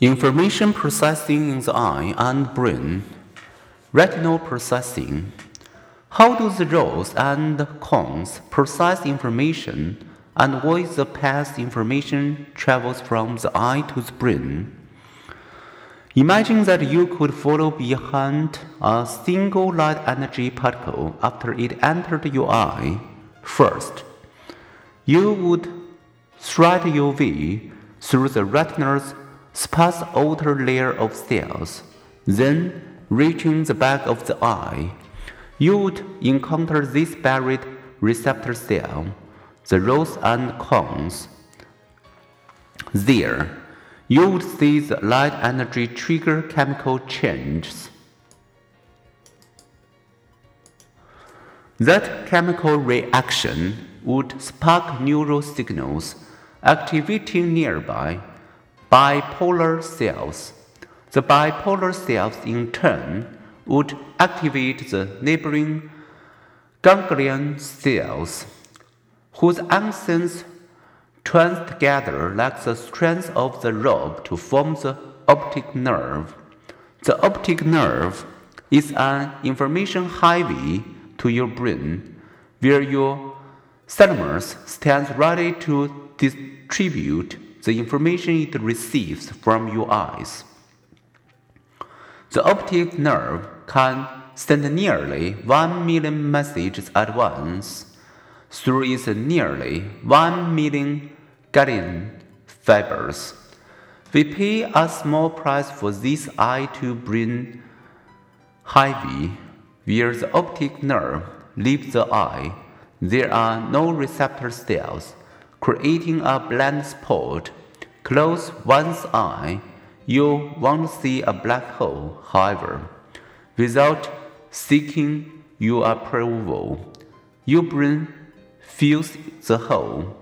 Information processing in the eye and brain. Retinal processing. How do the rods and cones process information and what is the path information travels from the eye to the brain? Imagine that you could follow behind a single light energy particle after it entered your eye. First, you would thread your way through the retina's sparse outer layer of cells. Then, reaching the back of the eye, you would encounter this buried receptor cell, the rods and cones. There, you would see the light energy trigger chemical changes. That chemical reaction would spark neural signals activating nearby bipolar cells. The bipolar cells in turn would activate the neighboring ganglion cells, whose axons twine together like the strands of the rope to form the optic nerve. The optic nerve is an information highway to your brain, where your thalamus stands ready to distribute the information it receives from your eyes. The optic nerve can send nearly 1 million messages at once through its nearly 1 million ganglion fibers. We pay a small price for this eye to brain highway, where the optic nerve leaves the eye. There are no receptor cells, creating a blind spot. Close one's eye, you won't see a black hole, however. Without seeking your approval, your brain fills the hole